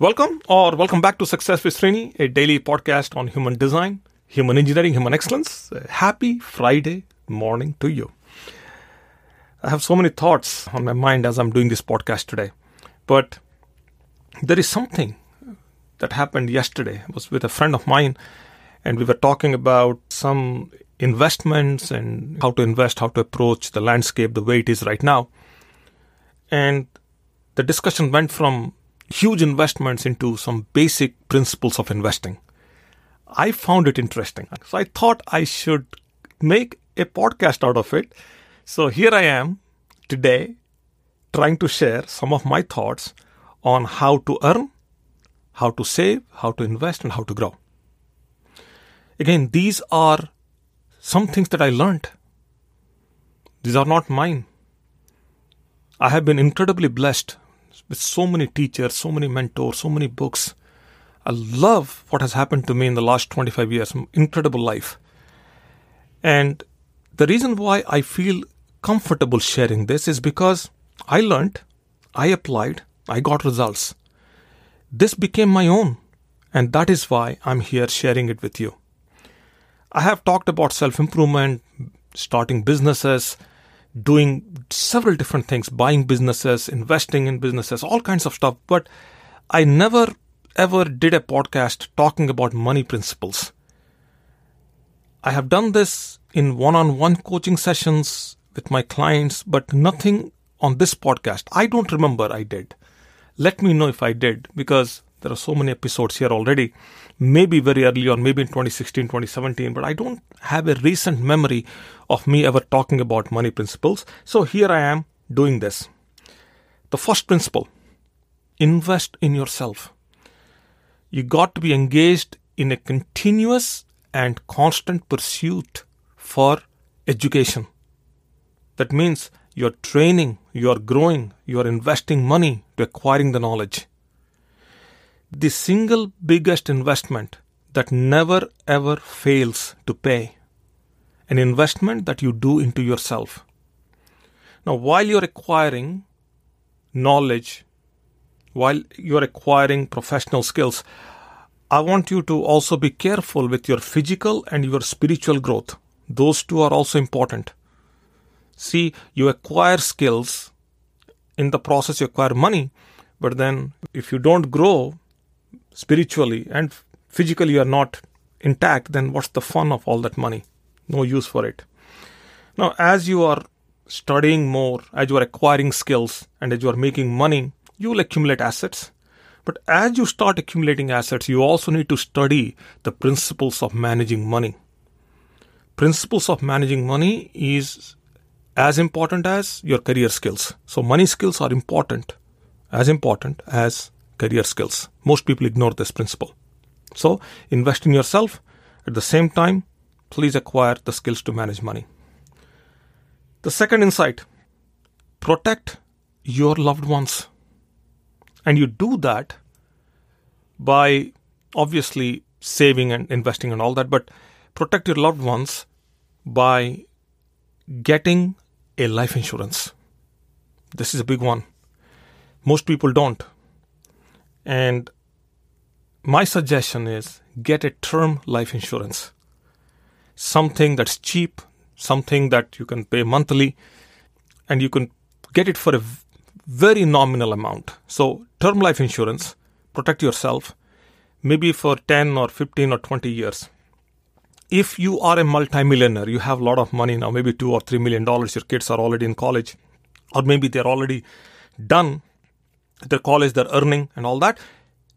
Welcome or welcome back to Success with Srini, a daily podcast on human design, human engineering, human excellence. Happy Friday morning to you. I have so many thoughts on my mind as I'm doing this podcast today, but there is something that happened yesterday. I was with a friend of mine and we were talking about some investments and how to invest, how to approach the landscape the way it is right now. And the discussion went from huge investments into some basic principles of investing. I found it interesting. So I thought I should make a podcast out of it. So here I am today trying to share some of my thoughts on how to earn, how to save, how to invest, and how to grow. Again, these are some things that I learned. These are not mine. I have been incredibly blessed with so many teachers, so many mentors, so many books. I love what has happened to me in the last 25 years. Incredible life. And the reason why I feel comfortable sharing this is because I learned, I applied, I got results. This became my own, and that is why I'm here sharing it with you. I have talked about self improvement, starting businesses, doing several different things, buying businesses, investing in businesses, all kinds of stuff. But I never ever did a podcast talking about money principles. I have done this in one on one coaching sessions with my clients, but nothing on this podcast. I don't remember I did. Let me know if I did because there are so many episodes here already maybe very early on, maybe in 2016, 2017, but I don't have a recent memory of me ever talking about money principles. So here I am doing this. The first principle invest in yourself. You got to be engaged in a continuous and constant pursuit for education. That means you're training, you're growing, you're investing money to acquiring the knowledge the single biggest investment that never ever fails to pay. An investment that you do into yourself. Now, while you're acquiring knowledge, while you're acquiring professional skills, I want you to also be careful with your physical and your spiritual growth. Those two are also important. See, you acquire skills, in the process, you acquire money, but then if you don't grow, spiritually and physically you are not intact, then what's the fun of all that money? No use for it. Now, as you are studying more, as you are acquiring skills, and as you are making money, you will accumulate assets. But as you start accumulating assets, you also need to study the principles of managing money. Principles of managing money is as important as your career skills. So, money skills are important, as important as career skills. Most people ignore this principle. So, invest in yourself. At the same time, please acquire the skills to manage money. The second insight protect your loved ones. And you do that by obviously saving and investing and all that, but protect your loved ones by getting a life insurance. This is a big one. Most people don't. And my suggestion is get a term life insurance. Something that's cheap, something that you can pay monthly, and you can get it for a very nominal amount. So, term life insurance, protect yourself, maybe for 10 or 15 or 20 years. If you are a multimillionaire, you have a lot of money now, maybe two or three million dollars, your kids are already in college, or maybe they're already done their college, they're earning and all that,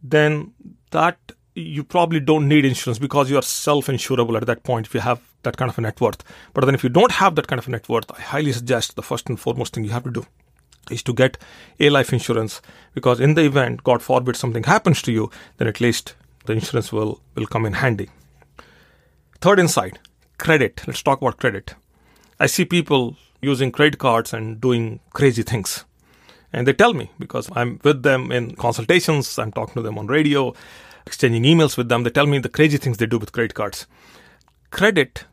then that you probably don't need insurance because you are self-insurable at that point if you have that kind of a net worth. But then if you don't have that kind of a net worth, I highly suggest the first and foremost thing you have to do is to get a life insurance because in the event, God forbid, something happens to you, then at least the insurance will, will come in handy. Third insight, credit. Let's talk about credit. I see people using credit cards and doing crazy things. And they tell me because I'm with them in consultations, I'm talking to them on radio, exchanging emails with them. They tell me the crazy things they do with credit cards. Credit,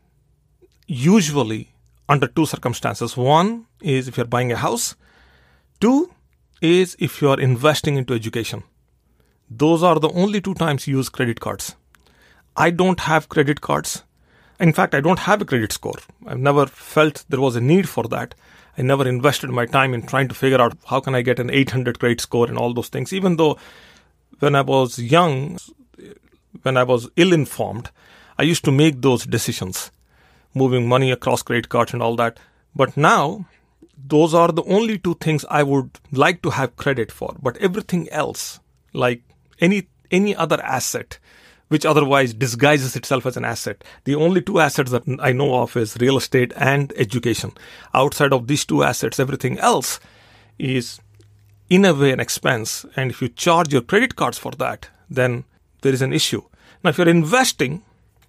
usually under two circumstances. One is if you're buying a house, two is if you're investing into education. those are the only two times you use credit cards. I don't have credit cards. In fact, I don't have a credit score. I've never felt there was a need for that. I never invested my time in trying to figure out how can I get an 800 credit score and all those things. Even though when I was young, when I was ill informed, I used to make those decisions, moving money across credit cards and all that. But now, those are the only two things I would like to have credit for. But everything else, like any any other asset, which otherwise disguises itself as an asset. The only two assets that I know of is real estate and education. Outside of these two assets, everything else is in a way an expense. And if you charge your credit cards for that, then there is an issue. Now, if you're investing,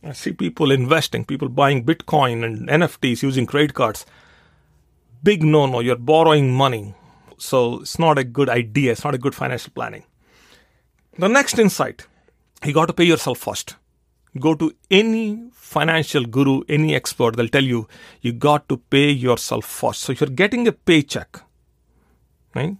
I see people investing, people buying Bitcoin and NFTs using credit cards. Big no no, you're borrowing money. So it's not a good idea. It's not a good financial planning. The next insight you got to pay yourself first. Go to any financial guru, any expert, they'll tell you you got to pay yourself first. So if you're getting a paycheck, right?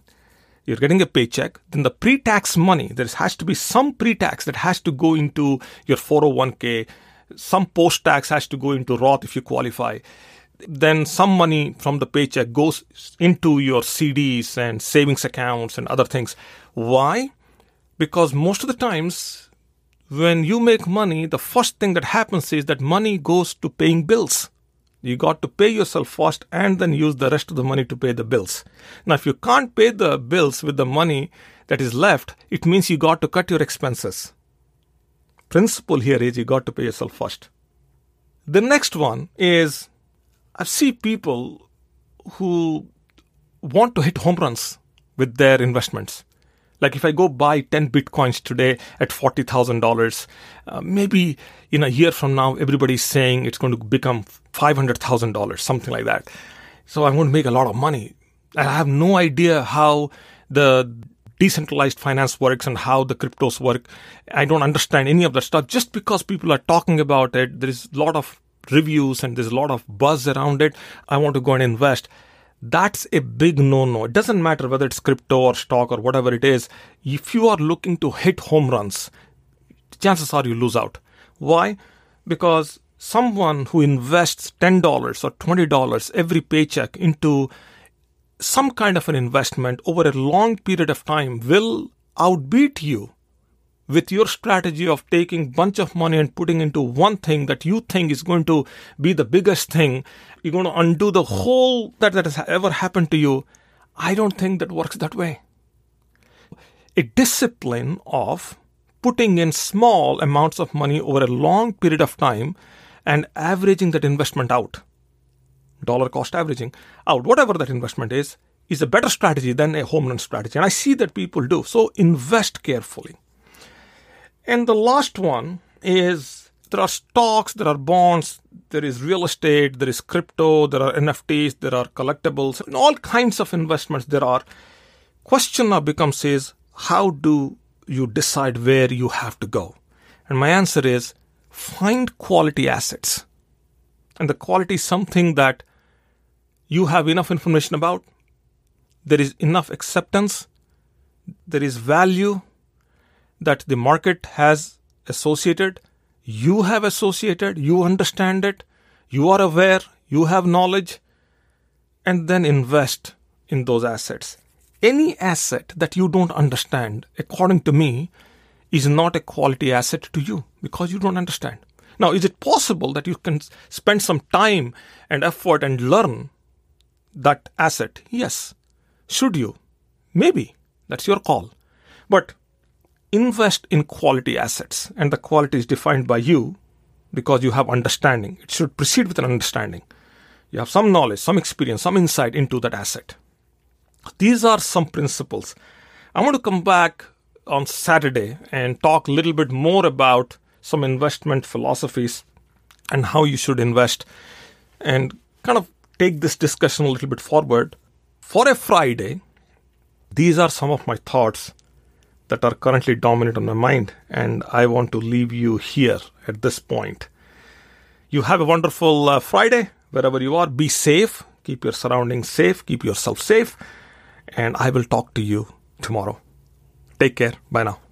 You're getting a paycheck, then the pre tax money, there has to be some pre tax that has to go into your 401k, some post tax has to go into Roth if you qualify. Then some money from the paycheck goes into your CDs and savings accounts and other things. Why? Because most of the times when you make money, the first thing that happens is that money goes to paying bills. You got to pay yourself first and then use the rest of the money to pay the bills. Now, if you can't pay the bills with the money that is left, it means you got to cut your expenses. Principle here is you got to pay yourself first. The next one is I see people who want to hit home runs with their investments. Like if I go buy 10 bitcoins today at $40,000, uh, maybe in a year from now, everybody's saying it's going to become $500,000, something like that. So I'm going to make a lot of money. And I have no idea how the decentralized finance works and how the cryptos work. I don't understand any of that stuff. Just because people are talking about it, there is a lot of reviews and there's a lot of buzz around it. I want to go and invest that's a big no no. It doesn't matter whether it's crypto or stock or whatever it is. If you are looking to hit home runs, chances are you lose out. Why? Because someone who invests $10 or $20 every paycheck into some kind of an investment over a long period of time will outbeat you with your strategy of taking bunch of money and putting into one thing that you think is going to be the biggest thing you're going to undo the whole that that has ever happened to you. I don't think that works that way. A discipline of putting in small amounts of money over a long period of time and averaging that investment out. Dollar cost averaging out. Whatever that investment is is a better strategy than a home run strategy. And i see that people do. So invest carefully and the last one is there are stocks, there are bonds, there is real estate, there is crypto, there are NFTs, there are collectibles, and all kinds of investments there are. Question now becomes is how do you decide where you have to go? And my answer is find quality assets. And the quality is something that you have enough information about, there is enough acceptance, there is value, that the market has associated, you have associated, you understand it, you are aware, you have knowledge, and then invest in those assets. Any asset that you don't understand, according to me, is not a quality asset to you because you don't understand. Now, is it possible that you can spend some time and effort and learn that asset? Yes. Should you? Maybe. That's your call. But invest in quality assets, and the quality is defined by you because you have understanding. It should proceed with an understanding. You have some knowledge, some experience, some insight into that asset. These are some principles. I want to come back on Saturday and talk a little bit more about some investment philosophies and how you should invest and kind of take this discussion a little bit forward. For a Friday, these are some of my thoughts that are currently dominant on my mind, and I want to leave you here at this point. You have a wonderful uh, Friday wherever you are. Be safe, keep your surroundings safe, keep yourself safe, and I will talk to you tomorrow. Take care. Bye now.